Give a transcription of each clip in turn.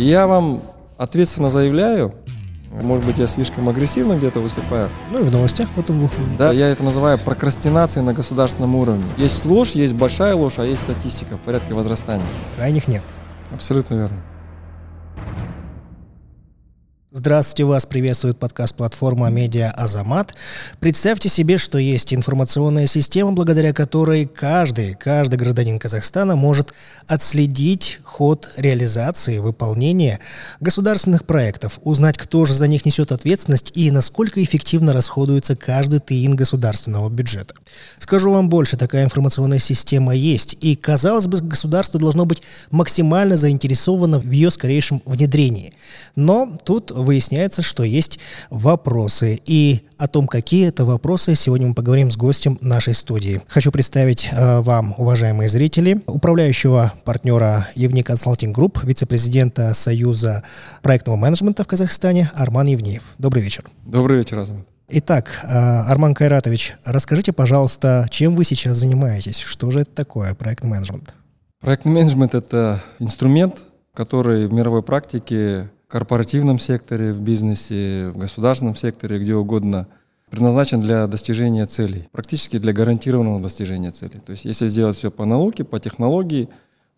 И я вам ответственно заявляю, может быть, я слишком агрессивно где-то выступаю. Ну и в новостях потом выходит. Да, я это называю прокрастинацией на государственном уровне. Есть ложь, есть большая ложь, а есть статистика в порядке возрастания. Крайних нет. Абсолютно верно. Здравствуйте, вас приветствует подкаст-платформа «Медиа Азамат». Представьте себе, что есть информационная система, благодаря которой каждый, каждый гражданин Казахстана может отследить ход реализации, выполнения государственных проектов, узнать, кто же за них несет ответственность и насколько эффективно расходуется каждый тыин государственного бюджета. Скажу вам больше, такая информационная система есть, и, казалось бы, государство должно быть максимально заинтересовано в ее скорейшем внедрении. Но тут выясняется, что есть вопросы. И о том, какие это вопросы, сегодня мы поговорим с гостем нашей студии. Хочу представить э, вам, уважаемые зрители, управляющего партнера Евни Консалтинг Групп, вице-президента Союза проектного менеджмента в Казахстане Арман Евниев. Добрый вечер. Добрый вечер, Азамат. Итак, э, Арман Кайратович, расскажите, пожалуйста, чем вы сейчас занимаетесь? Что же это такое, проектный менеджмент? Проектный менеджмент – это инструмент, который в мировой практике корпоративном секторе, в бизнесе, в государственном секторе, где угодно, предназначен для достижения целей, практически для гарантированного достижения целей. То есть если сделать все по науке, по технологии,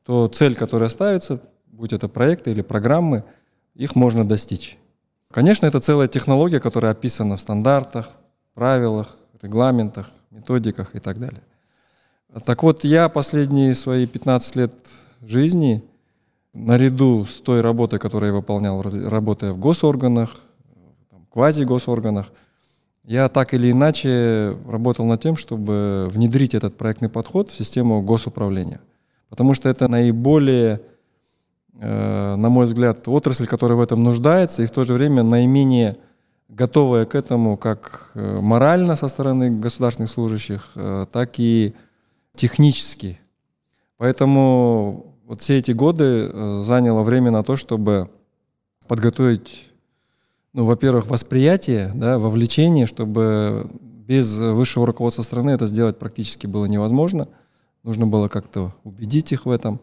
то цель, которая ставится, будь это проекты или программы, их можно достичь. Конечно, это целая технология, которая описана в стандартах, правилах, регламентах, методиках и так далее. Так вот, я последние свои 15 лет жизни наряду с той работой, которую я выполнял, работая в госорганах, квази-госорганах, я так или иначе работал над тем, чтобы внедрить этот проектный подход в систему госуправления. Потому что это наиболее, э, на мой взгляд, отрасль, которая в этом нуждается, и в то же время наименее готовая к этому как э, морально со стороны государственных служащих, э, так и технически. Поэтому вот все эти годы э, заняло время на то, чтобы подготовить, ну, во-первых, восприятие, да, вовлечение, чтобы без высшего руководства страны это сделать практически было невозможно. Нужно было как-то убедить их в этом.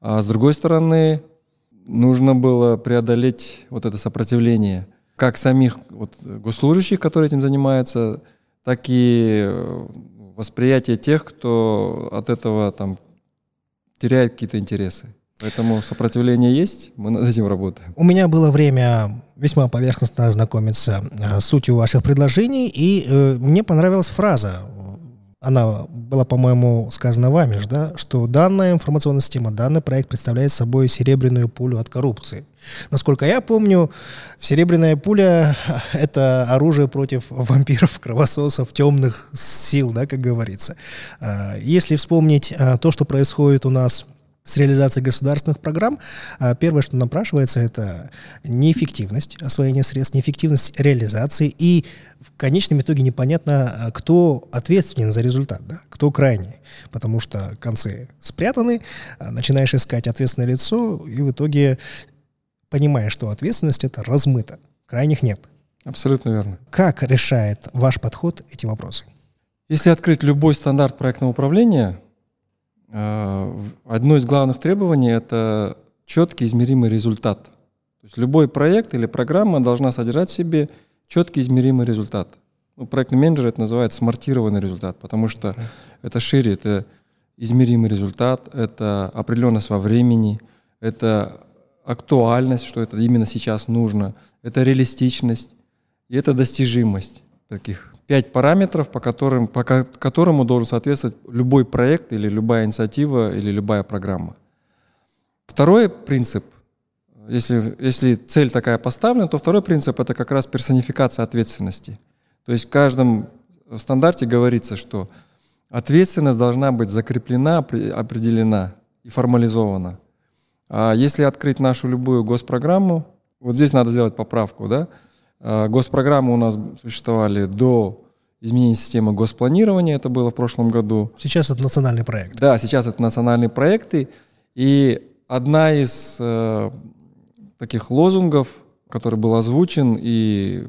А с другой стороны, нужно было преодолеть вот это сопротивление как самих вот, госслужащих, которые этим занимаются, так и э, восприятие тех, кто от этого там теряет какие-то интересы. Поэтому сопротивление есть, мы над этим работаем. У меня было время весьма поверхностно ознакомиться э, с сутью ваших предложений, и э, мне понравилась фраза. Она была, по-моему, сказана вами же, да, что данная информационная система, данный проект представляет собой серебряную пулю от коррупции. Насколько я помню, серебряная пуля — это оружие против вампиров, кровососов, темных сил, да, как говорится. А, если вспомнить а, то, что происходит у нас с реализацией государственных программ, а, первое, что напрашивается, это неэффективность освоения средств, неэффективность реализации, и в конечном итоге непонятно, а, кто ответственен за результат, да? кто крайний, потому что концы спрятаны, а, начинаешь искать ответственное лицо, и в итоге понимаешь, что ответственность это размыта, крайних нет. Абсолютно верно. Как решает ваш подход эти вопросы? Если открыть любой стандарт проектного управления, одно из главных требований – это четкий измеримый результат. То есть любой проект или программа должна содержать в себе четкий измеримый результат. Ну, проектный менеджер это называет смартированный результат, потому что это шире, это измеримый результат, это определенность во времени, это актуальность, что это именно сейчас нужно, это реалистичность и это достижимость таких пять параметров, по которым, по которому должен соответствовать любой проект или любая инициатива или любая программа. Второй принцип, если, если цель такая поставлена, то второй принцип – это как раз персонификация ответственности. То есть в каждом стандарте говорится, что ответственность должна быть закреплена, определена и формализована. А если открыть нашу любую госпрограмму, вот здесь надо сделать поправку, да, госпрограммы у нас существовали до изменения системы госпланирования, это было в прошлом году. Сейчас это национальный проект. Да, сейчас это национальные проекты. И одна из э, таких лозунгов, который был озвучен и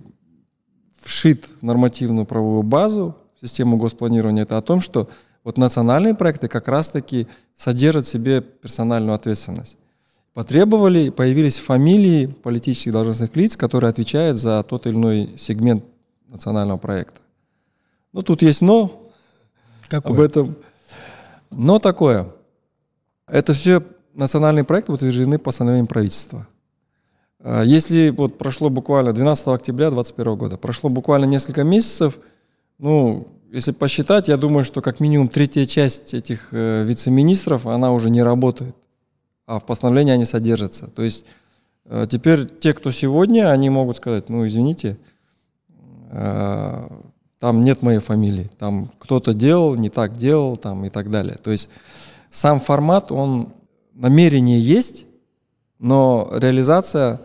вшит в нормативную правовую базу в систему госпланирования, это о том, что вот национальные проекты как раз-таки содержат в себе персональную ответственность. Потребовали, появились фамилии политических должностных лиц, которые отвечают за тот или иной сегмент национального проекта. Ну, тут есть но. Какое? Об этом. Но такое. Это все национальные проекты утверждены постановлением правительства. А если вот прошло буквально 12 октября 2021 года, прошло буквально несколько месяцев, ну, если посчитать, я думаю, что как минимум третья часть этих э, вице-министров, она уже не работает, а в постановлении они содержатся. То есть э, теперь те, кто сегодня, они могут сказать, ну, извините, э, там нет моей фамилии, там кто-то делал, не так делал, там и так далее. То есть сам формат, он, намерение есть, но реализация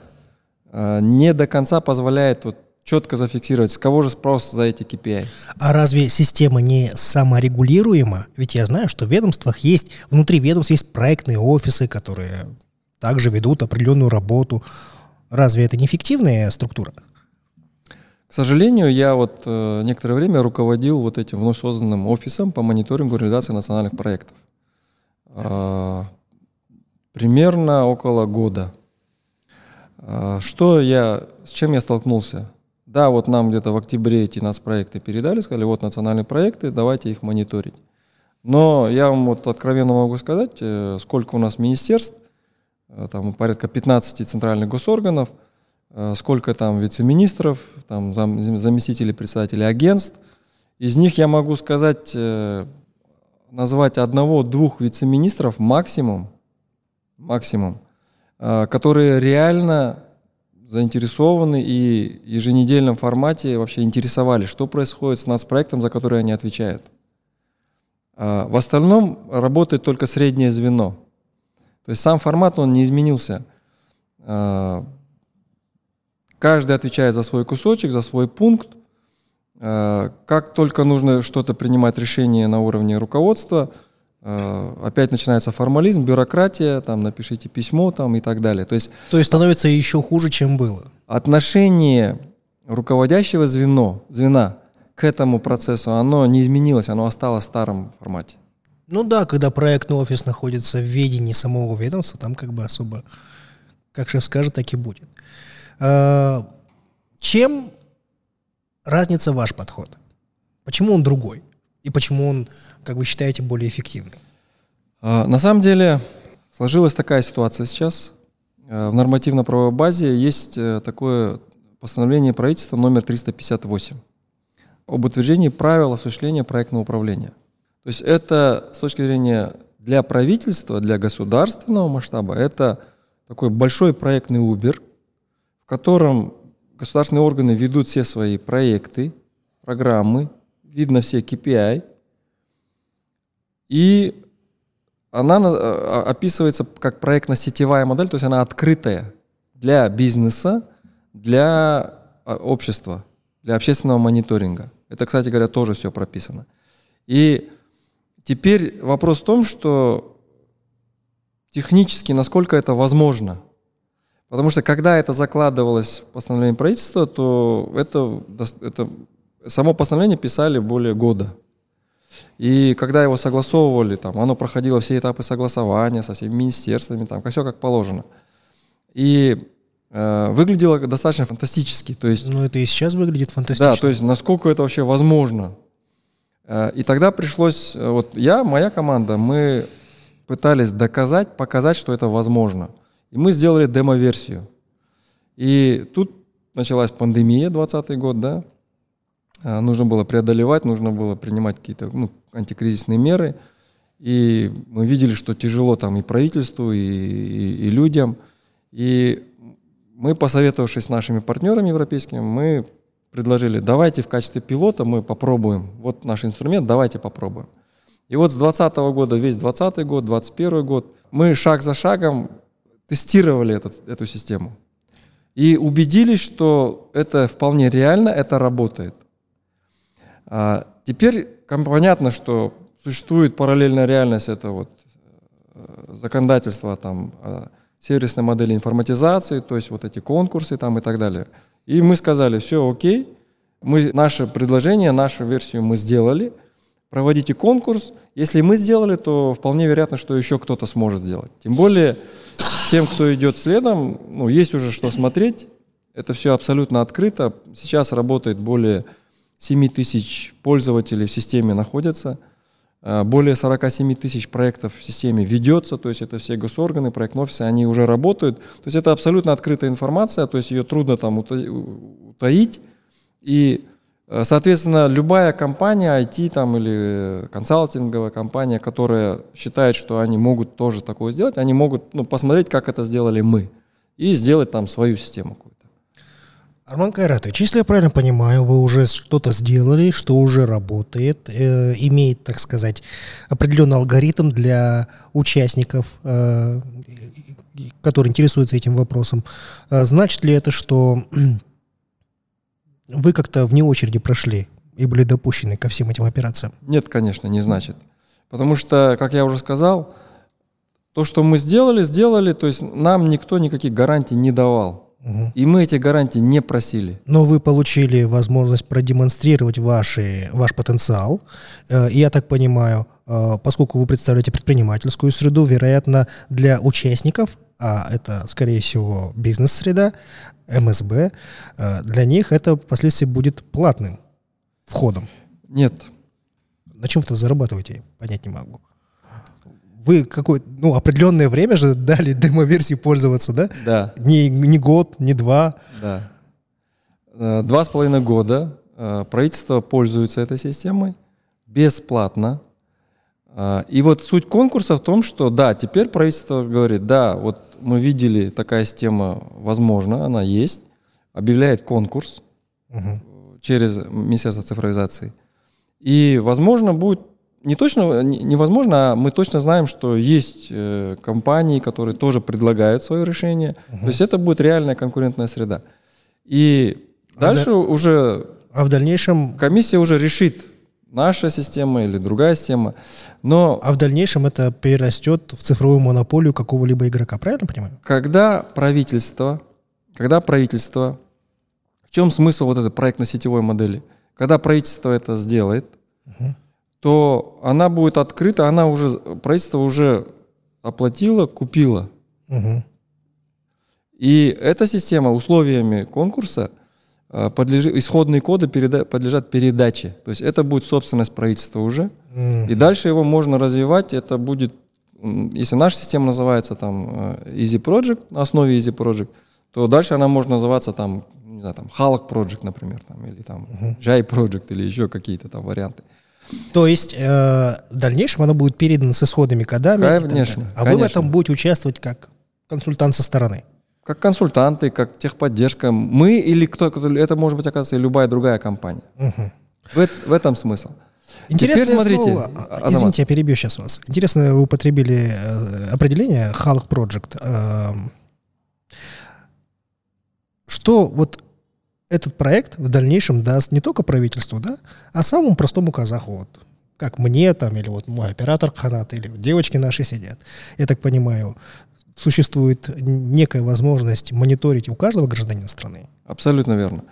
э, не до конца позволяет вот четко зафиксировать, с кого же спрос за эти KPI. А разве система не саморегулируема? Ведь я знаю, что в ведомствах есть, внутри ведомств есть проектные офисы, которые также ведут определенную работу. Разве это не эффективная структура? К сожалению, я вот э, некоторое время руководил вот этим вновь созданным офисом по мониторингу реализации национальных проектов. Э, примерно около года. Э, что я, с чем я столкнулся? Да, вот нам где-то в октябре эти нас проекты передали, сказали, вот национальные проекты, давайте их мониторить. Но я вам вот откровенно могу сказать, э, сколько у нас министерств, э, там порядка 15 центральных госорганов, э, сколько там вице-министров, там зам, заместителей председателей агентств. Из них я могу сказать, назвать одного-двух вице-министров максимум, максимум, которые реально заинтересованы и в еженедельном формате вообще интересовали, что происходит с нацпроектом, за который они отвечают. А в остальном работает только среднее звено. То есть сам формат, он не изменился. А, каждый отвечает за свой кусочек, за свой пункт. А, как только нужно что-то принимать решение на уровне руководства – опять начинается формализм, бюрократия, там напишите письмо там и так далее. То есть, То есть становится еще хуже, чем было. Отношение руководящего звено, звена к этому процессу, оно не изменилось, оно осталось в старом формате. Ну да, когда проектный офис находится в ведении самого ведомства, там как бы особо, как шеф скажет, так и будет. А, чем разница ваш подход? Почему он другой? И почему он, как вы считаете, более эффективный? А, на самом деле сложилась такая ситуация сейчас. А, в нормативно-правовой базе есть э, такое постановление правительства номер 358 об утверждении правил осуществления проектного управления. То есть это с точки зрения для правительства, для государственного масштаба, это такой большой проектный Uber, в котором государственные органы ведут все свои проекты, программы, видно все KPI, и она а, описывается как проектно-сетевая модель, то есть она открытая для бизнеса, для а, общества, для общественного мониторинга. Это, кстати говоря, тоже все прописано. И теперь вопрос в том, что технически, насколько это возможно. Потому что когда это закладывалось в постановление правительства, то это, это Само постановление писали более года. И когда его согласовывали, там, оно проходило все этапы согласования со всеми министерствами, там, все как положено. И э, выглядело достаточно фантастически. То есть, ну, это и сейчас выглядит фантастично. Да, то есть насколько это вообще возможно. Э, и тогда пришлось, э, вот я, моя команда, мы пытались доказать, показать, что это возможно. И мы сделали демо-версию. И тут началась пандемия, 20 год, да, нужно было преодолевать, нужно было принимать какие-то ну, антикризисные меры. И мы видели, что тяжело там и правительству, и, и, и людям. И мы, посоветовавшись с нашими партнерами европейскими, мы предложили, давайте в качестве пилота мы попробуем. Вот наш инструмент, давайте попробуем. И вот с 2020 года, весь 2020 год, 2021 год, мы шаг за шагом тестировали этот, эту систему. И убедились, что это вполне реально, это работает. А теперь понятно, что существует параллельная реальность, это вот э, законодательство там сервисной модели информатизации, то есть вот эти конкурсы там и так далее. И мы сказали, все окей, мы, наше предложение, нашу версию мы сделали, проводите конкурс. Если мы сделали, то вполне вероятно, что еще кто-то сможет сделать. Тем более тем, кто идет следом, ну, есть уже что смотреть. Это все абсолютно открыто. Сейчас работает более 7 тысяч пользователей в системе находятся. Э, более 47 тысяч проектов в системе ведется, то есть это все госорганы, проектные офисы, они уже работают. То есть это абсолютно открытая информация, то есть ее трудно там утаить. И, э, соответственно, любая компания, IT там или консалтинговая компания, которая считает, что они могут тоже такое сделать, они могут ну, посмотреть, как это сделали мы, и сделать там свою систему какую-то. Арман Кайратович, если я правильно понимаю, вы уже что-то сделали, что уже работает, э, имеет, так сказать, определенный алгоритм для участников, э, которые интересуются этим вопросом. Э, значит ли это, что вы как-то вне очереди прошли и были допущены ко всем этим операциям? Нет, конечно, не значит. Потому что, как я уже сказал, то, что мы сделали, сделали, то есть нам никто никаких гарантий не давал. И мы эти гарантии не просили. Но вы получили возможность продемонстрировать ваши, ваш потенциал. Э, и я так понимаю, э, поскольку вы представляете предпринимательскую среду, вероятно, для участников, а это, скорее всего, бизнес-среда, МСБ, э, для них это впоследствии будет платным входом. Нет. На чем вы-то зарабатываете? Понять не могу вы какое ну, определенное время же дали демо-версии пользоваться, да? Да. Не, не год, не два. Да. Э, два с половиной года э, правительство пользуется этой системой бесплатно. Э, и вот суть конкурса в том, что да, теперь правительство говорит, да, вот мы видели, такая система возможна, она есть, объявляет конкурс угу. через Министерство цифровизации. И, возможно, будет не точно невозможно, а мы точно знаем, что есть э, компании, которые тоже предлагают свое решение. Угу. То есть это будет реальная конкурентная среда. И а дальше да. уже... А в дальнейшем... Комиссия уже решит, наша система или другая система. Но... А в дальнейшем это перерастет в цифровую монополию какого-либо игрока, правильно понимаю? Когда правительство, когда правительство, в чем смысл вот этой проектно-сетевой модели? Когда правительство это сделает, угу то она будет открыта, она уже, правительство уже оплатило, купило. Угу. И эта система условиями конкурса э, подлежит, исходные коды переда, подлежат передаче. То есть это будет собственность правительства уже. Mm. И дальше его можно развивать. Это будет, если наша система называется там э, Easy Project, на основе Easy Project, то дальше она может называться там, не знаю, там Halak Project, например, там, или там uh-huh. Jai Project, или еще какие-то там варианты. То есть э, в дальнейшем оно будет передано с исходными кодами. Конечно. А конечно. вы в этом будете участвовать как консультант со стороны? Как консультанты, как техподдержка. Мы или кто, это может быть, оказывается, и любая другая компания. Угу. В, в этом смысл. Интересное Теперь смотрите, слово. Азамат. Извините, я перебью сейчас вас. Интересно, вы употребили э, определение Hulk Project. Э, что вот этот проект в дальнейшем даст не только правительству, да, а самому простому казаху, вот, как мне там, или вот мой оператор Ханат, или девочки наши сидят. Я так понимаю, существует некая возможность мониторить у каждого гражданина страны. Абсолютно верно.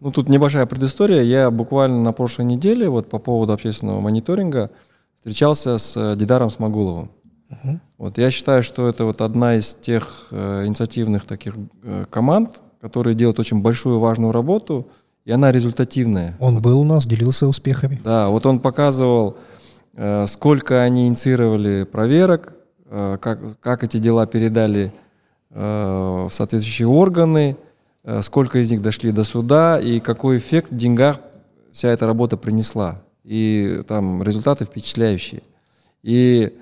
Ну, тут небольшая предыстория. Я буквально на прошлой неделе вот по поводу общественного мониторинга встречался с э, Дидаром Смогуловым. Uh-huh. Вот я считаю, что это вот одна из тех э, инициативных таких э, команд, который делает очень большую важную работу, и она результативная. Он был у нас, делился успехами. Да, вот он показывал, э, сколько они инициировали проверок, э, как, как эти дела передали э, в соответствующие органы, сколько из них дошли до суда и какой эффект в деньгах вся эта работа принесла. И там результаты впечатляющие. И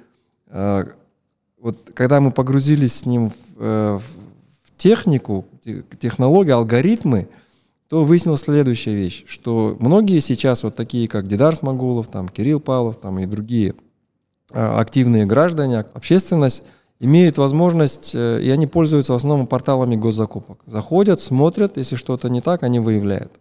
вот когда мы погрузились с ним в, в технику, технологии, алгоритмы, то выяснилась следующая вещь, что многие сейчас вот такие, как Дидар Смогулов, там, Кирилл Павлов там, и другие а, активные граждане, общественность, имеют возможность, э, и они пользуются в основном порталами госзакупок. Заходят, смотрят, если что-то не так, они выявляют.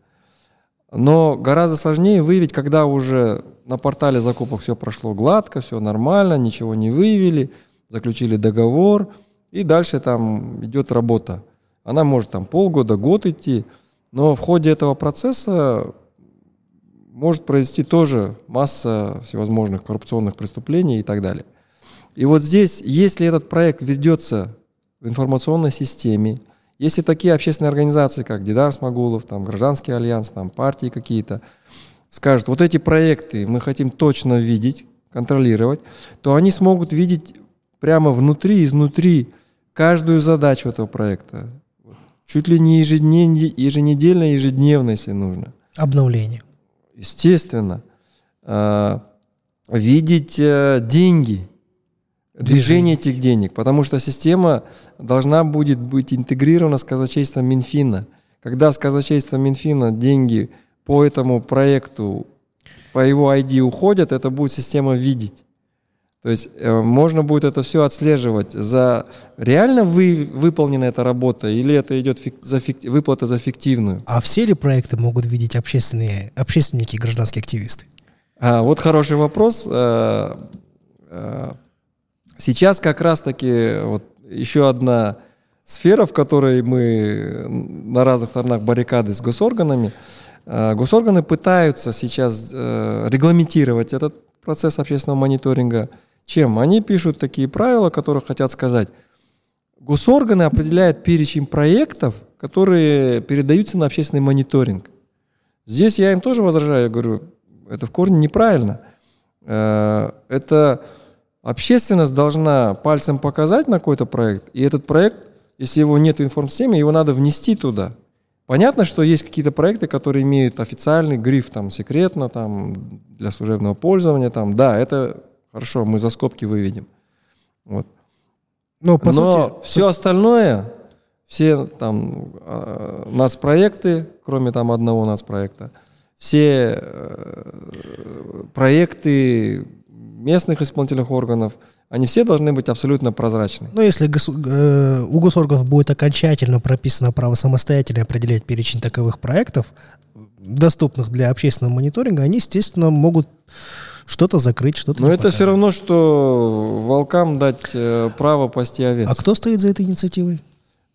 Но гораздо сложнее выявить, когда уже на портале закупок все прошло гладко, все нормально, ничего не выявили, заключили договор – и дальше там идет работа. Она может там полгода, год идти, но в ходе этого процесса может произойти тоже масса всевозможных коррупционных преступлений и так далее. И вот здесь, если этот проект ведется в информационной системе, если такие общественные организации, как Дидар Смогулов, там, Гражданский альянс, там, партии какие-то, скажут, вот эти проекты мы хотим точно видеть, контролировать, то они смогут видеть прямо внутри, изнутри каждую задачу этого проекта. Чуть ли не еженедельно, ежедневно, если нужно. Обновление. Естественно. А, видеть э, деньги, движение этих денег, потому что система должна будет быть интегрирована с казначейством Минфина. Когда с казначейством Минфина деньги по этому проекту, по его ID уходят, это будет система видеть. То есть э, можно будет это все отслеживать за реально вы, выполнена эта работа или это идет фик, за фик, выплата за фиктивную. А все ли проекты могут видеть общественные, общественники и гражданские активисты? А, вот хороший вопрос. А, а, сейчас как раз-таки вот еще одна сфера, в которой мы на разных сторонах баррикады с госорганами. Госорганы пытаются сейчас э, регламентировать этот процесс общественного мониторинга. Чем? Они пишут такие правила, которые хотят сказать, госорганы определяют перечень проектов, которые передаются на общественный мониторинг. Здесь я им тоже возражаю, я говорю, это в корне неправильно. Э, это общественность должна пальцем показать на какой-то проект, и этот проект, если его нет в информсистеме, его надо внести туда. Понятно, что есть какие-то проекты, которые имеют официальный гриф, там, секретно, там, для служебного пользования, там, да, это хорошо, мы за скобки выведем. Вот. Но, по Но сути, все остальное, все там э, нацпроекты, кроме там одного нацпроекта, все э, проекты местных исполнительных органов, они все должны быть абсолютно прозрачны. Но если гос, э, у госорганов будет окончательно прописано право самостоятельно определять перечень таковых проектов, доступных для общественного мониторинга, они, естественно, могут что-то закрыть, что-то Но это показывать. все равно, что волкам дать э, право пасти овец. А кто стоит за этой инициативой?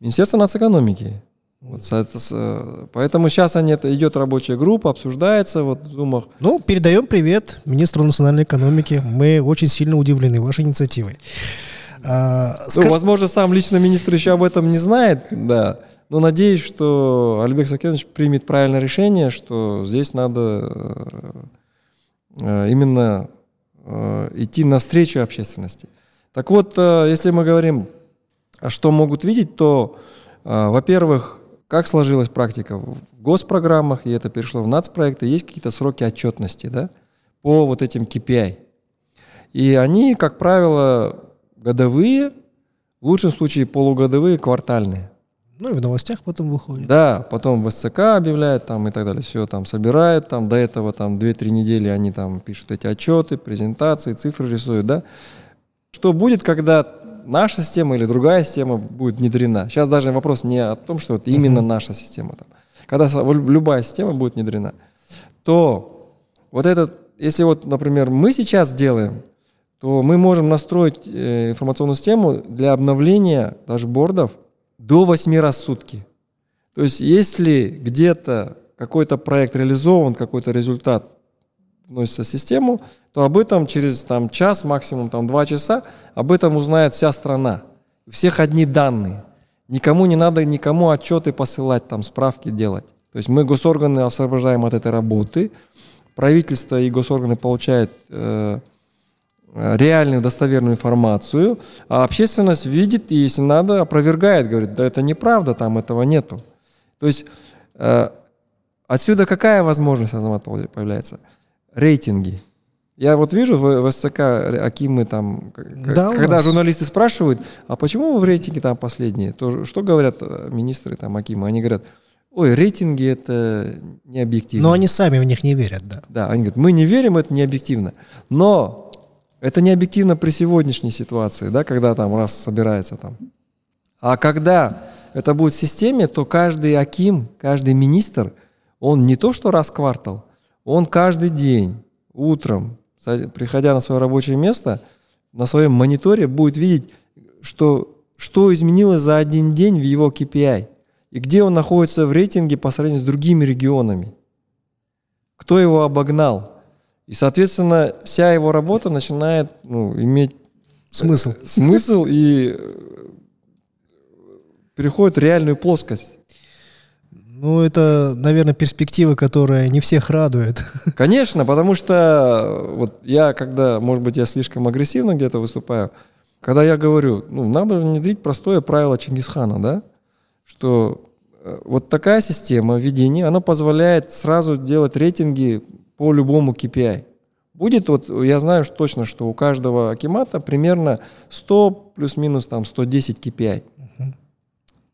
Министерство нацэкономики. Вот, поэтому сейчас они, это идет рабочая группа, обсуждается вот в зумах. Ну, передаем привет министру национальной экономики. Мы очень сильно удивлены вашей инициативой. А, ну, скаж... возможно, сам лично министр еще об этом не знает, да. Но надеюсь, что Альбек Сакенович примет правильное решение, что здесь надо э, именно э, идти навстречу общественности. Так вот, э, если мы говорим, что могут видеть, то, во-первых, как сложилась практика? В госпрограммах, и это перешло в нацпроекты, есть какие-то сроки отчетности да, по вот этим KPI. И они, как правило, годовые, в лучшем случае полугодовые, квартальные. Ну и в новостях потом выходит. Да, потом в СЦК объявляют там и так далее. Все там собирают, там до этого там 2-3 недели они там пишут эти отчеты, презентации, цифры рисуют, да. Что будет, когда наша система или другая система будет внедрена. Сейчас даже вопрос не о том, что это именно наша система. Там. Когда любая система будет внедрена, то вот этот, если вот, например, мы сейчас делаем, то мы можем настроить э, информационную систему для обновления дашбордов до 8 раз в сутки. То есть если где-то какой-то проект реализован, какой-то результат вносится в систему, то об этом через там, час, максимум там, два часа, об этом узнает вся страна. У всех одни данные. Никому не надо никому отчеты посылать, там, справки делать. То есть мы госорганы освобождаем от этой работы, правительство и госорганы получают э, реальную достоверную информацию, а общественность видит и, если надо, опровергает, говорит, да это неправда, там этого нету. То есть э, отсюда какая возможность, Азамат, появляется? рейтинги. Я вот вижу в, в СЦК Акимы там, да, когда журналисты спрашивают, а почему вы в рейтинге там последние, то что говорят э, министры там Акимы? Они говорят, ой, рейтинги это не объективно. Но они сами в них не верят, да. Да, они говорят, мы не верим, это не объективно. Но это не объективно при сегодняшней ситуации, да, когда там раз собирается там. А когда это будет в системе, то каждый Аким, каждый министр, он не то что раз в квартал, он каждый день утром, приходя на свое рабочее место, на своем мониторе будет видеть, что, что изменилось за один день в его KPI и где он находится в рейтинге по сравнению с другими регионами. Кто его обогнал. И, соответственно, вся его работа начинает ну, иметь смысл. Смысл и переходит в реальную плоскость. Ну, это, наверное, перспектива, которая не всех радует. Конечно, потому что вот я, когда, может быть, я слишком агрессивно где-то выступаю, когда я говорю, ну, надо внедрить простое правило Чингисхана, да, что э, вот такая система ведения, она позволяет сразу делать рейтинги по любому KPI. Будет вот, я знаю что точно, что у каждого акимата примерно 100 плюс-минус там 110 KPI, угу.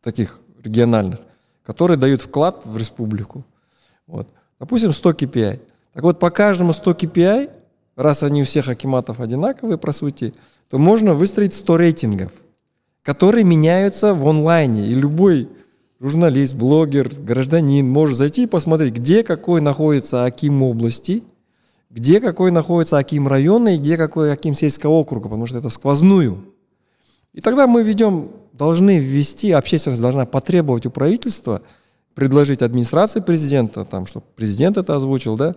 таких региональных, которые дают вклад в республику. Вот. Допустим, 100 KPI. Так вот, по каждому 100 KPI, раз они у всех акиматов одинаковые, по сути, то можно выстроить 100 рейтингов, которые меняются в онлайне. И любой журналист, блогер, гражданин может зайти и посмотреть, где какой находится Аким области, где какой находится Аким района и где какой Аким сельского округа, потому что это сквозную. И тогда мы ведем, должны ввести, общественность должна потребовать у правительства, предложить администрации президента, там, чтобы президент это озвучил, да,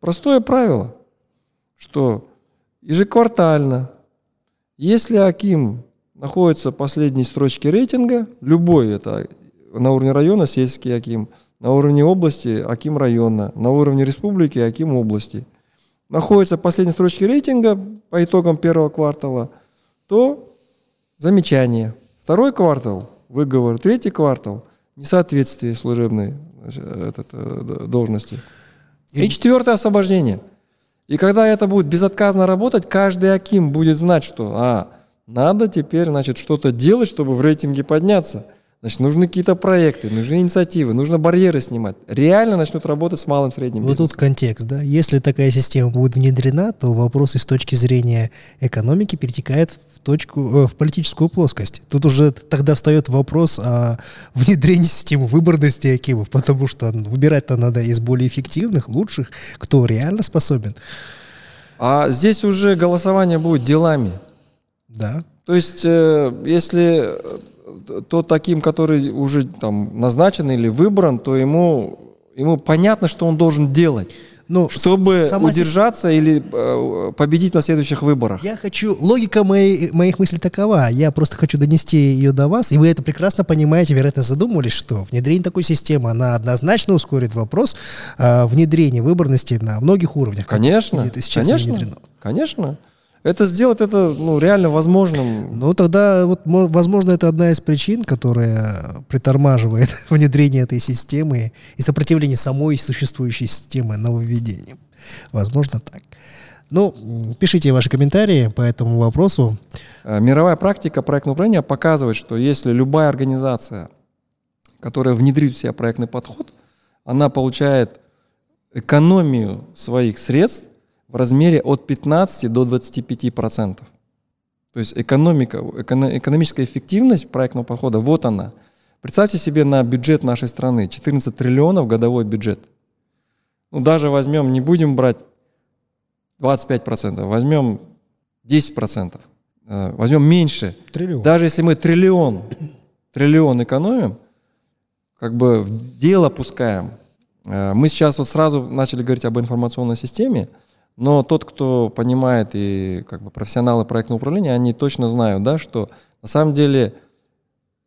простое правило, что ежеквартально, если Аким находится в последней строчке рейтинга, любой это на уровне района сельский Аким, на уровне области Аким района, на уровне республики Аким области, находится в последней строчке рейтинга по итогам первого квартала, то замечание. Второй квартал – выговор. Третий квартал – несоответствие служебной этот, э, должности. И четвертое – освобождение. И когда это будет безотказно работать, каждый Аким будет знать, что а, надо теперь значит, что-то делать, чтобы в рейтинге подняться – Значит, нужны какие-то проекты, нужны инициативы, нужно барьеры снимать. Реально начнут работать с малым средним бизнесом. Вот тут контекст, да. Если такая система будет внедрена, то вопросы с точки зрения экономики перетекают в точку, э, в политическую плоскость. Тут уже тогда встает вопрос о внедрении системы выборности Акимов, потому что выбирать-то надо из более эффективных, лучших, кто реально способен. А здесь уже голосование будет делами. Да. То есть, э, если то таким, который уже там назначен или выбран, то ему, ему понятно, что он должен делать. Ну, чтобы удержаться си... или э, победить на следующих выборах. Я хочу... Логика моей, моих мыслей такова. Я просто хочу донести ее до вас. И вы это прекрасно понимаете, вероятно, задумывались, что внедрение такой системы, она однозначно ускорит вопрос э, внедрения выборности на многих уровнях. Конечно. Конечно. Внедрено. Конечно. Это сделать это ну, реально возможным. Ну тогда, вот, возможно, это одна из причин, которая притормаживает внедрение этой системы и сопротивление самой существующей системы нововведениям. Возможно, так. Ну, пишите ваши комментарии по этому вопросу. Э, мировая практика проектного управления показывает, что если любая организация, которая внедрит в себя проектный подход, она получает экономию своих средств в размере от 15 до 25 процентов. То есть экономика, экономическая эффективность проектного подхода, вот она. Представьте себе на бюджет нашей страны, 14 триллионов годовой бюджет. Ну даже возьмем, не будем брать 25 процентов, возьмем 10 процентов, э, возьмем меньше. Триллион. Даже если мы триллион, триллион экономим, как бы в дело пускаем. Э, мы сейчас вот сразу начали говорить об информационной системе, но тот, кто понимает и как бы профессионалы проектного управления, они точно знают, да, что на самом деле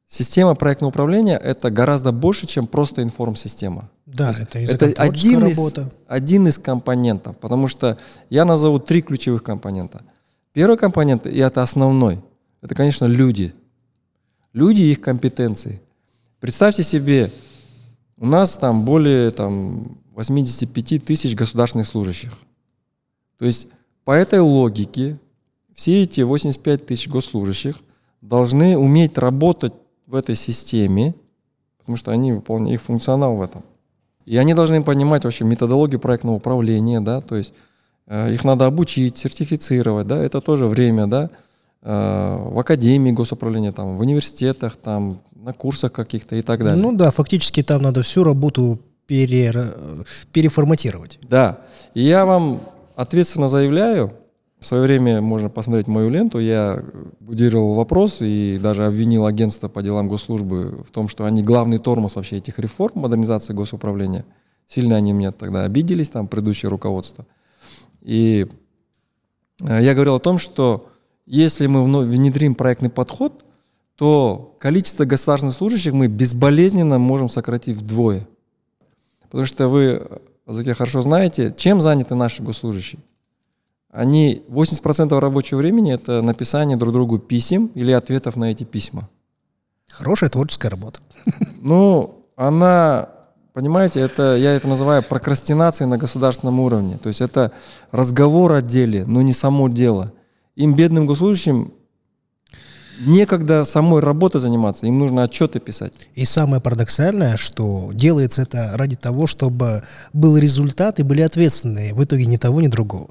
система проектного управления это гораздо больше, чем просто информсистема. Да, это, это один работа. из, один из компонентов, потому что я назову три ключевых компонента. Первый компонент, и это основной, это, конечно, люди. Люди и их компетенции. Представьте себе, у нас там более там, 85 тысяч государственных служащих. То есть по этой логике все эти 85 тысяч госслужащих должны уметь работать в этой системе, потому что они выполняют их функционал в этом. И они должны понимать вообще методологию проектного управления, да, то есть э, их надо обучить, сертифицировать, да, это тоже время, да, э, в академии госуправления, там, в университетах, там, на курсах каких-то и так далее. Ну да, фактически там надо всю работу пере, переформатировать. Да, и я вам ответственно заявляю, в свое время можно посмотреть мою ленту, я будировал вопрос и даже обвинил агентство по делам госслужбы в том, что они главный тормоз вообще этих реформ, модернизации госуправления. Сильно они меня тогда обиделись, там, предыдущее руководство. И э, я говорил о том, что если мы внедрим проектный подход, то количество государственных служащих мы безболезненно можем сократить вдвое. Потому что вы, Азаке, хорошо знаете, чем заняты наши госслужащие. Они 80% рабочего времени это написание друг другу писем или ответов на эти письма. Хорошая творческая работа. Ну, она, понимаете, это я это называю прокрастинацией на государственном уровне. То есть это разговор о деле, но не само дело. Им, бедным госслужащим, некогда самой работой заниматься, им нужно отчеты писать. И самое парадоксальное, что делается это ради того, чтобы был результат и были ответственные. В итоге ни того, ни другого.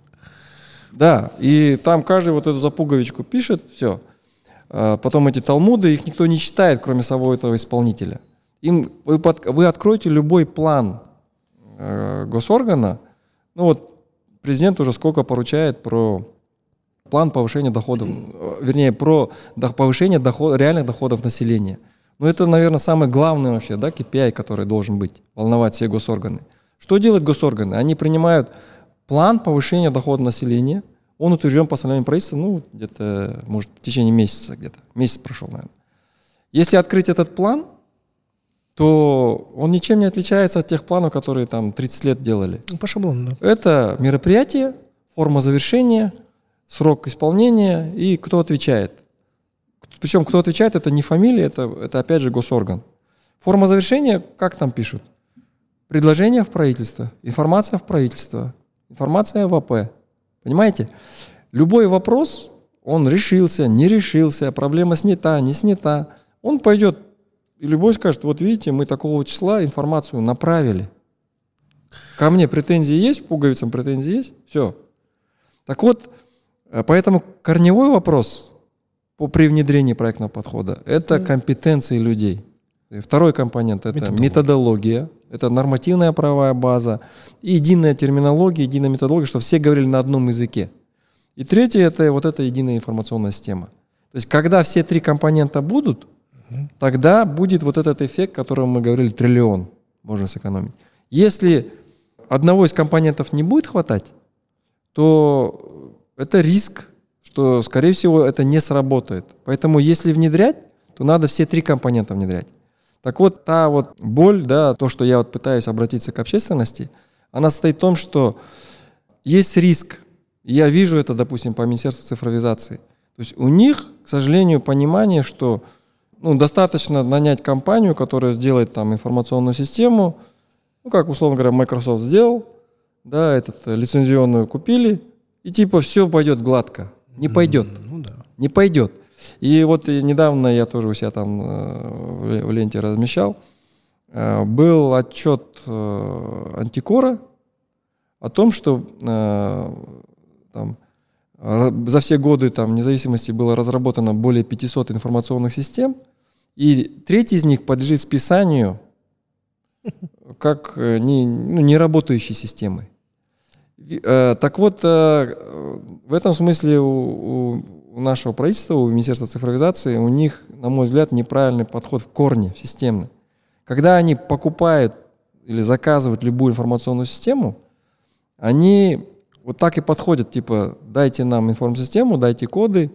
Да, и там каждый вот эту запуговичку пишет, все. А потом эти талмуды, их никто не читает, кроме самого этого исполнителя. Им, вы, под, вы откроете любой план э, госоргана, ну вот президент уже сколько поручает про план повышения доходов, э, вернее, про повышение доход, реальных доходов населения. Ну, это, наверное, самый главный вообще, да, KPI, который должен быть, волновать все госорганы. Что делают госорганы? Они принимают план повышения дохода населения, он утвержден постановлением правительства, ну, где-то, может, в течение месяца где-то. Месяц прошел, наверное. Если открыть этот план, то он ничем не отличается от тех планов, которые там 30 лет делали. Ну, по шаблону, да. Это мероприятие, форма завершения, срок исполнения и кто отвечает. Причем кто отвечает, это не фамилия, это, это опять же госорган. Форма завершения, как там пишут? Предложение в правительство, информация в правительство, Информация в АП. Понимаете? Любой вопрос, он решился, не решился, проблема снята, не снята. Он пойдет, и любой скажет, вот видите, мы такого числа информацию направили. Ко мне претензии есть, пуговицам претензии есть, все. Так вот, поэтому корневой вопрос по, при внедрении проектного подхода – это компетенции людей. И второй компонент – это методология. методология это нормативная правовая база, и единая терминология, единая методология, чтобы все говорили на одном языке. И третье – это вот эта единая информационная система. То есть, когда все три компонента будут, тогда будет вот этот эффект, о котором мы говорили, триллион можно сэкономить. Если одного из компонентов не будет хватать, то это риск, что, скорее всего, это не сработает. Поэтому, если внедрять, то надо все три компонента внедрять. Так вот, та вот боль, да, то, что я вот пытаюсь обратиться к общественности, она состоит в том, что есть риск. Я вижу это, допустим, по Министерству цифровизации. То есть у них, к сожалению, понимание, что ну, достаточно нанять компанию, которая сделает там информационную систему, ну, как, условно говоря, Microsoft сделал, да, этот, лицензионную купили, и типа все пойдет гладко. Не пойдет. Ну, да. Не пойдет. И вот недавно я тоже у себя там э, в ленте размещал, э, был отчет э, антикора о том, что там, за все годы там, независимости было разработано более 500 информационных систем, и треть из них подлежит списанию как не, ну, не работающей системы. Так вот, в этом смысле у, у нашего правительства, у Министерства цифровизации, у них, на мой взгляд, неправильный подход в корне, системный. Когда они покупают или заказывают любую информационную систему, они вот так и подходят, типа, дайте нам информсистему, дайте коды,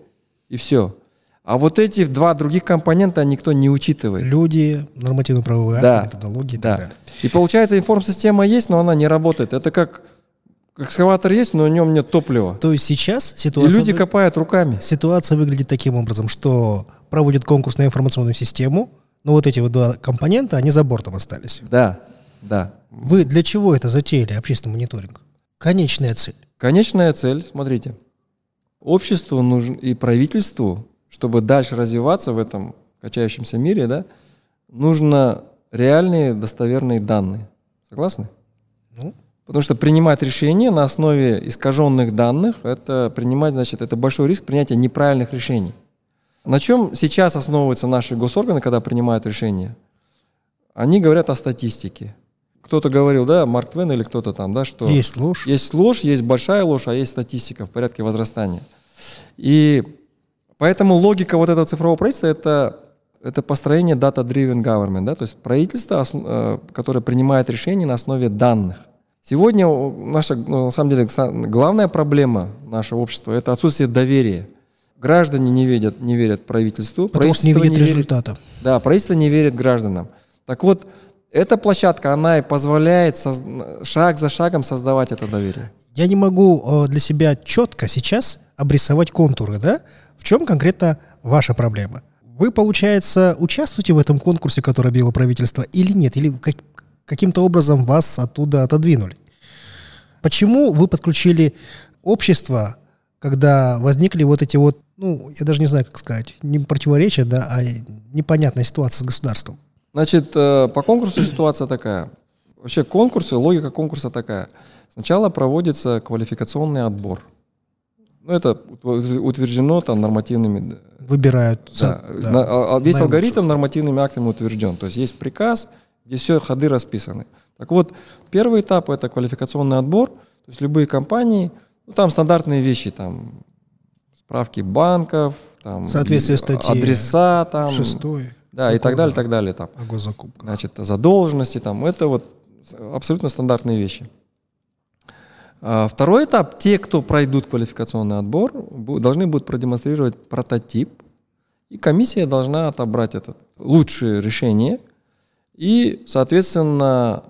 и все. А вот эти два других компонента никто не учитывает. Люди, нормативно-правовые да. акты, методологии и да. так далее. И получается, информсистема есть, но она не работает. Это как Экскаватор есть, но в нем нет топлива. То есть сейчас ситуация... И люди копают руками. Ситуация выглядит таким образом, что проводят конкурс на информационную систему, но вот эти вот два компонента, они за бортом остались. Да, да. Вы для чего это затеяли, общественный мониторинг? Конечная цель. Конечная цель, смотрите. Обществу нужен и правительству, чтобы дальше развиваться в этом качающемся мире, да, нужно реальные достоверные данные. Согласны? Ну, Потому что принимать решения на основе искаженных данных, это принимать, значит, это большой риск принятия неправильных решений. На чем сейчас основываются наши госорганы, когда принимают решения? Они говорят о статистике. Кто-то говорил, да, Марк Твен или кто-то там, да, что... Есть ложь. Есть ложь, есть большая ложь, а есть статистика в порядке возрастания. И поэтому логика вот этого цифрового правительства это, это построение data-driven government, да, то есть правительство, э, которое принимает решения на основе данных. Сегодня наша, ну, на самом деле, главная проблема нашего общества – это отсутствие доверия. граждане не верят, не верят правительству. Потому что не видят не результата. Верит, да, правительство не верит гражданам. Так вот, эта площадка, она и позволяет соз... шаг за шагом создавать это доверие. Я не могу для себя четко сейчас обрисовать контуры, да? В чем конкретно ваша проблема? Вы, получается, участвуете в этом конкурсе, который объявило правительство, или нет? Или как, каким-то образом вас оттуда отодвинули? Почему вы подключили общество, когда возникли вот эти вот, ну, я даже не знаю, как сказать, не противоречия, да, а непонятная ситуация с государством? Значит, э, по конкурсу ситуация такая. Вообще конкурсы, логика конкурса такая. Сначала проводится квалификационный отбор. Ну, это утверждено там нормативными... Выбирают. Да, да, а, а весь алгоритм нормативными актами утвержден. То есть есть приказ, где все ходы расписаны. Так вот, первый этап – это квалификационный отбор. То есть любые компании, ну, там стандартные вещи, там справки банков, там Соответствие статьи адреса, там, шестой, да, и так далее, так далее, там, о госзакупках. значит, задолженности, там, это вот абсолютно стандартные вещи. А второй этап, те, кто пройдут квалификационный отбор, должны будут продемонстрировать прототип, и комиссия должна отобрать это лучшее решение, и, соответственно,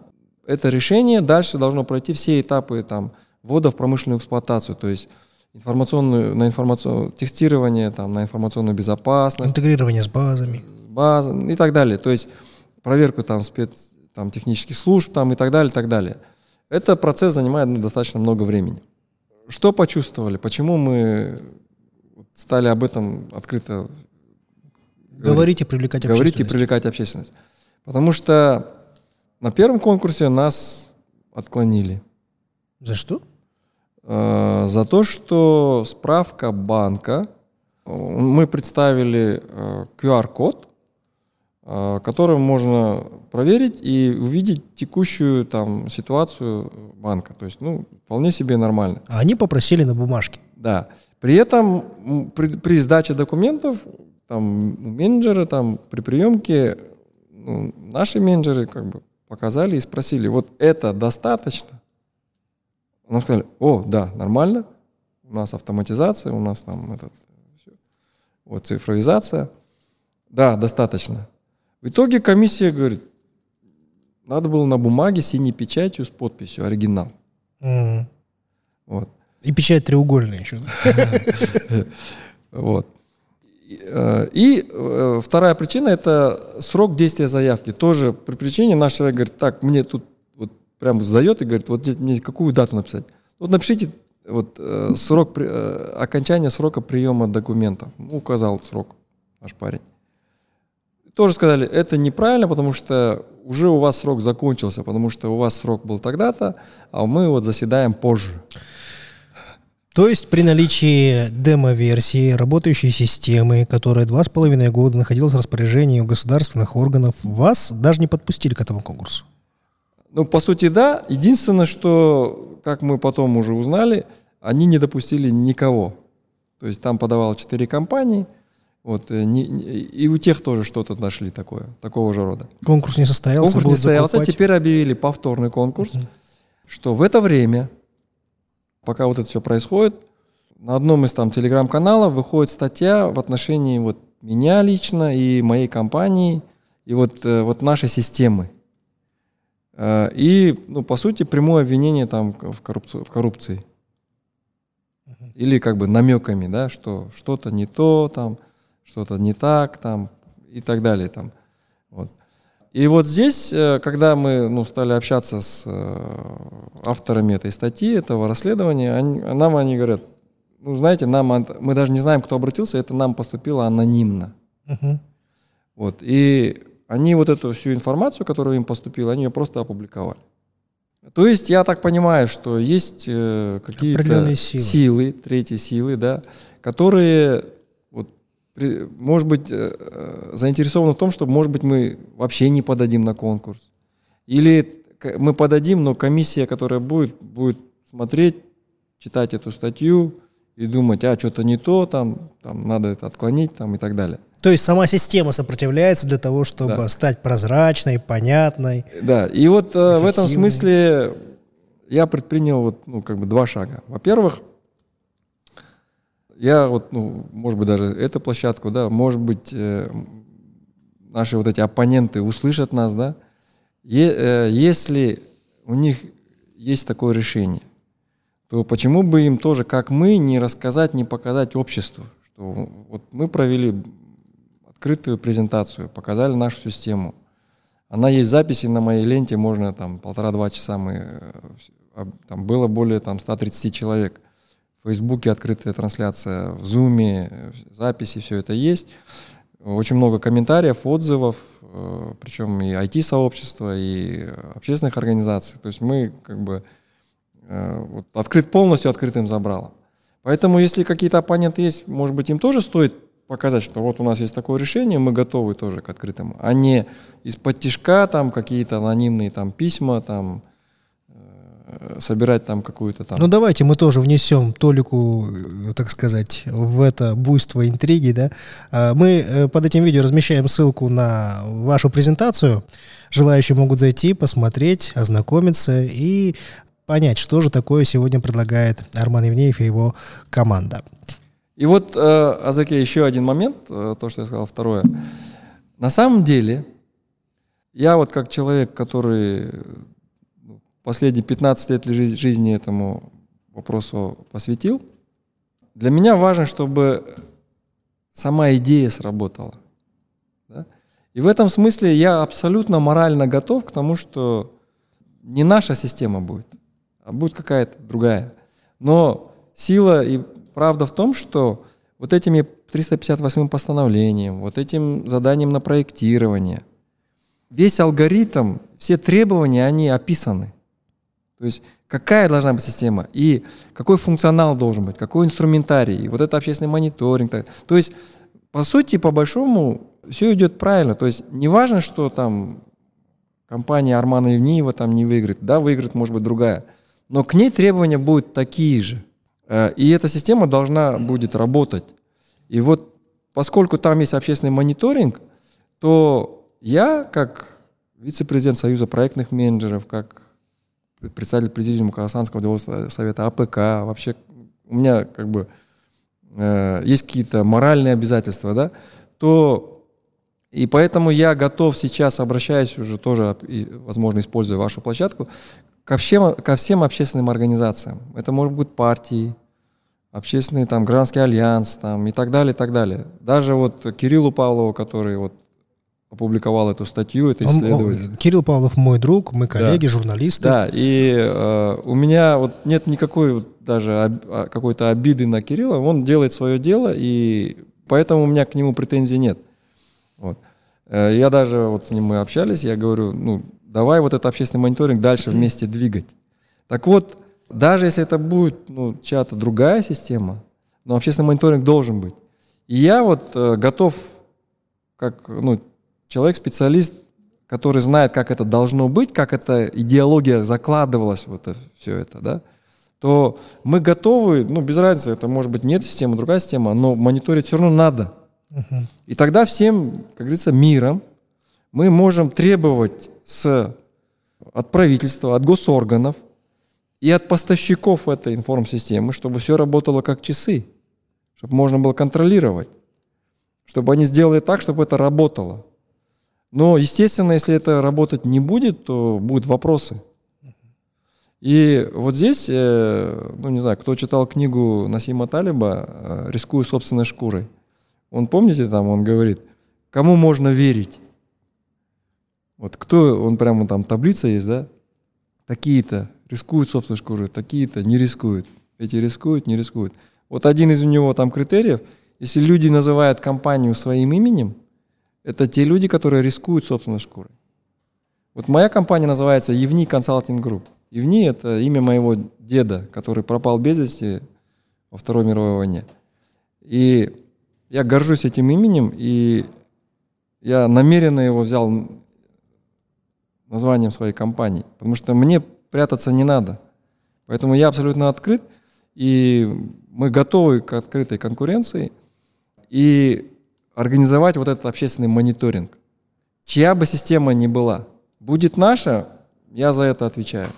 это решение дальше должно пройти все этапы там, ввода в промышленную эксплуатацию, то есть информационную, на информационное тестирование, там, на информационную безопасность. Интегрирование с базами. Базы и так далее. То есть проверку там, спец, там, технических служб там, и так далее, и так далее. Этот процесс занимает ну, достаточно много времени. Что почувствовали? Почему мы стали об этом открыто говорить, и привлекать общественность? Говорить и привлекать общественность. Потому что на первом конкурсе нас отклонили. За что? Э, за то, что справка банка, мы представили э, QR-код, э, которым можно проверить и увидеть текущую там ситуацию банка. То есть, ну, вполне себе нормально. А они попросили на бумажке. Да. При этом при, при сдаче документов там менеджеры там при приемке наши менеджеры как бы показали и спросили, вот это достаточно? Нам сказали, о, да, нормально, у нас автоматизация, у нас там этот, все, вот цифровизация. Да, достаточно. В итоге комиссия говорит, надо было на бумаге синей печатью с подписью оригинал. Mm. Вот. И печать треугольная еще. Вот. И э, вторая причина – это срок действия заявки. Тоже при причине наш человек говорит, так, мне тут вот прям сдает и говорит, вот мне какую дату написать? Вот напишите вот э, срок э, окончания срока приема документов. Ну, указал срок наш парень. Тоже сказали, это неправильно, потому что уже у вас срок закончился, потому что у вас срок был тогда-то, а мы вот заседаем позже. То есть при наличии демо-версии работающей системы, которая два с половиной года находилась в распоряжении у государственных органов, вас даже не подпустили к этому конкурсу? Ну, по сути, да. Единственное, что, как мы потом уже узнали, они не допустили никого. То есть там подавало четыре компании, вот, э, не, и у тех тоже что-то нашли такое, такого же рода. Конкурс не состоялся? Конкурс не состоялся, закупать. теперь объявили повторный конкурс, uh-huh. что в это время пока вот это все происходит, на одном из там телеграм-каналов выходит статья в отношении вот меня лично и моей компании, и вот, э, вот нашей системы. Э, и, ну, по сути, прямое обвинение там в, коррупцию, в коррупции. Или как бы намеками, да, что что-то не то, там, что-то не так, там, и так далее. Там. Вот. И вот здесь, э, когда мы ну, стали общаться с э, авторами этой статьи, этого расследования, они, нам они говорят, ну, знаете, нам, мы даже не знаем, кто обратился, это нам поступило анонимно. Uh-huh. Вот, и они вот эту всю информацию, которая им поступила, они ее просто опубликовали. То есть я так понимаю, что есть э, какие-то силы. силы, третьи силы, да, которые может быть, э, э, заинтересованы в том, что, может быть, мы вообще не подадим на конкурс. Или мы подадим, но комиссия, которая будет, будет смотреть, читать эту статью и думать, а, что-то не то, там, там надо это отклонить там, и так далее. То есть сама система сопротивляется для того, чтобы да. стать прозрачной, понятной. Да, и вот э, в этом смысле я предпринял вот, ну, как бы два шага. Во-первых, я вот, ну, может быть, даже эту площадку, да, может быть, э, наши вот эти оппоненты услышат нас, да, е, э, если у них есть такое решение, то почему бы им тоже, как мы, не рассказать, не показать обществу, что вот мы провели открытую презентацию, показали нашу систему. Она есть записи на моей ленте, можно там полтора-два часа мы, э, там было более там 130 человек. В Фейсбуке открытая трансляция, в Зуме э, записи, все это есть. Очень много комментариев, отзывов, э, причем и IT-сообщества, и общественных организаций. То есть мы как бы вот, открыт полностью открытым забралом. Поэтому если какие-то оппоненты есть, может быть, им тоже стоит показать, что вот у нас есть такое решение, мы готовы тоже к открытому, а не из-под тишка там какие-то анонимные там письма, там э, собирать там какую-то там... Ну давайте мы тоже внесем Толику, э, так сказать, в это буйство интриги, да. А, мы э, под этим видео размещаем ссылку на вашу презентацию. Желающие могут зайти, посмотреть, ознакомиться и понять, что же такое сегодня предлагает Арман Евнеев и его команда. И вот, э, Азаке, еще один момент, э, то, что я сказал, второе. На самом деле, я вот как человек, который последние 15 лет жизни этому вопросу посвятил, для меня важно, чтобы сама идея сработала. Да? И в этом смысле я абсолютно морально готов к тому, что не наша система будет, а будет какая-то другая. Но сила и Правда в том, что вот этими 358 постановлением, вот этим заданием на проектирование, весь алгоритм, все требования, они описаны. То есть какая должна быть система и какой функционал должен быть, какой инструментарий, вот это общественный мониторинг. То есть, по сути, по большому, все идет правильно. То есть не важно, что там компания Армана Евниева там не выиграет. Да, выиграет, может быть, другая. Но к ней требования будут такие же. Э, и эта система должна будет работать. И вот поскольку там есть общественный мониторинг, то я, как вице-президент Союза проектных менеджеров, как председатель президиума Казахстанского делового совета АПК, вообще у меня как бы э, есть какие-то моральные обязательства, да, то и поэтому я готов сейчас, обращаясь уже тоже, возможно, используя вашу площадку, ко всем, ко всем общественным организациям. Это может быть партии, общественный там Гражданский альянс там, и так далее, и так далее. Даже вот Кириллу Павлову, который вот опубликовал эту статью, это исследование. Кирилл Павлов мой друг, мы коллеги, да. журналисты. Да, и э, у меня вот нет никакой вот даже об, а, какой-то обиды на Кирилла, он делает свое дело, и поэтому у меня к нему претензий нет. Вот. Э, я даже вот с ним мы общались, я говорю, ну, давай вот этот общественный мониторинг дальше вместе двигать. Так вот, даже если это будет ну, чья-то другая система, но общественный мониторинг должен быть. И я вот э, готов, как ну, человек-специалист, который знает, как это должно быть, как эта идеология закладывалась, вот это, все это, да, то мы готовы, ну, без разницы, это может быть нет системы, другая система, но мониторить все равно надо. Uh-huh. И тогда всем, как говорится, миром мы можем требовать с, от правительства, от госорганов, и от поставщиков этой информсистемы, чтобы все работало как часы, чтобы можно было контролировать, чтобы они сделали так, чтобы это работало. Но, естественно, если это работать не будет, то будут вопросы. И вот здесь, э, ну не знаю, кто читал книгу Насима Талиба э, «Рискую собственной шкурой», он, помните, там он говорит, кому можно верить? Вот кто, он прямо там таблица есть, да? Такие-то рискуют собственной шкурой, такие-то не рискуют. Эти рискуют, не рискуют. Вот один из у него там критериев, если люди называют компанию своим именем, это те люди, которые рискуют собственной шкурой. Вот моя компания называется Евни Консалтинг Групп. Евни – это имя моего деда, который пропал без вести во Второй мировой войне. И я горжусь этим именем, и я намеренно его взял названием своей компании, потому что мне прятаться не надо. Поэтому я абсолютно открыт, и мы готовы к открытой конкуренции и организовать вот этот общественный мониторинг. Чья бы система ни была, будет наша, я за это отвечаю.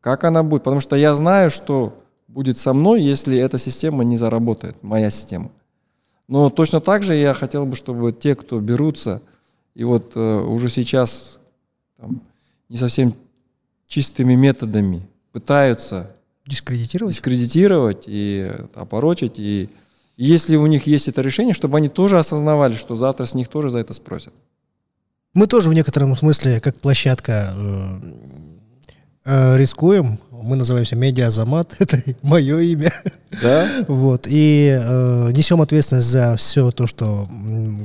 Как она будет? Потому что я знаю, что будет со мной, если эта система не заработает, моя система. Но точно так же я хотел бы, чтобы те, кто берутся, и вот э, уже сейчас там, не совсем чистыми методами пытаются дискредитировать, дискредитировать и опорочить, и, и если у них есть это решение, чтобы они тоже осознавали, что завтра с них тоже за это спросят. Мы тоже в некотором смысле, как площадка, э, э, рискуем. Мы называемся Медиазамат, это мое имя. Да. Вот. И э, несем ответственность за все то, что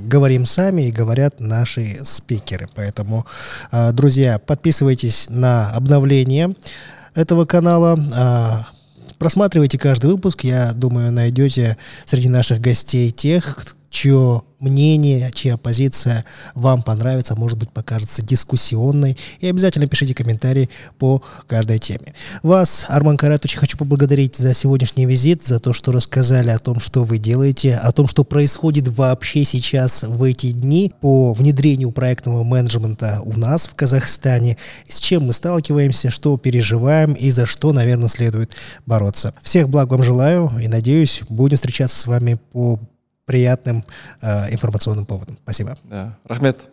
говорим сами и говорят наши спикеры. Поэтому, э, друзья, подписывайтесь на обновление этого канала. Э, просматривайте каждый выпуск. Я думаю, найдете среди наших гостей тех, чье мнение, чья позиция вам понравится, может быть, покажется дискуссионной. И обязательно пишите комментарии по каждой теме. Вас, Арман Каратович, хочу поблагодарить за сегодняшний визит, за то, что рассказали о том, что вы делаете, о том, что происходит вообще сейчас в эти дни по внедрению проектного менеджмента у нас в Казахстане, с чем мы сталкиваемся, что переживаем и за что, наверное, следует бороться. Всех благ вам желаю и надеюсь, будем встречаться с вами по приятным э, информационным поводом. Спасибо. Да. Рахмет.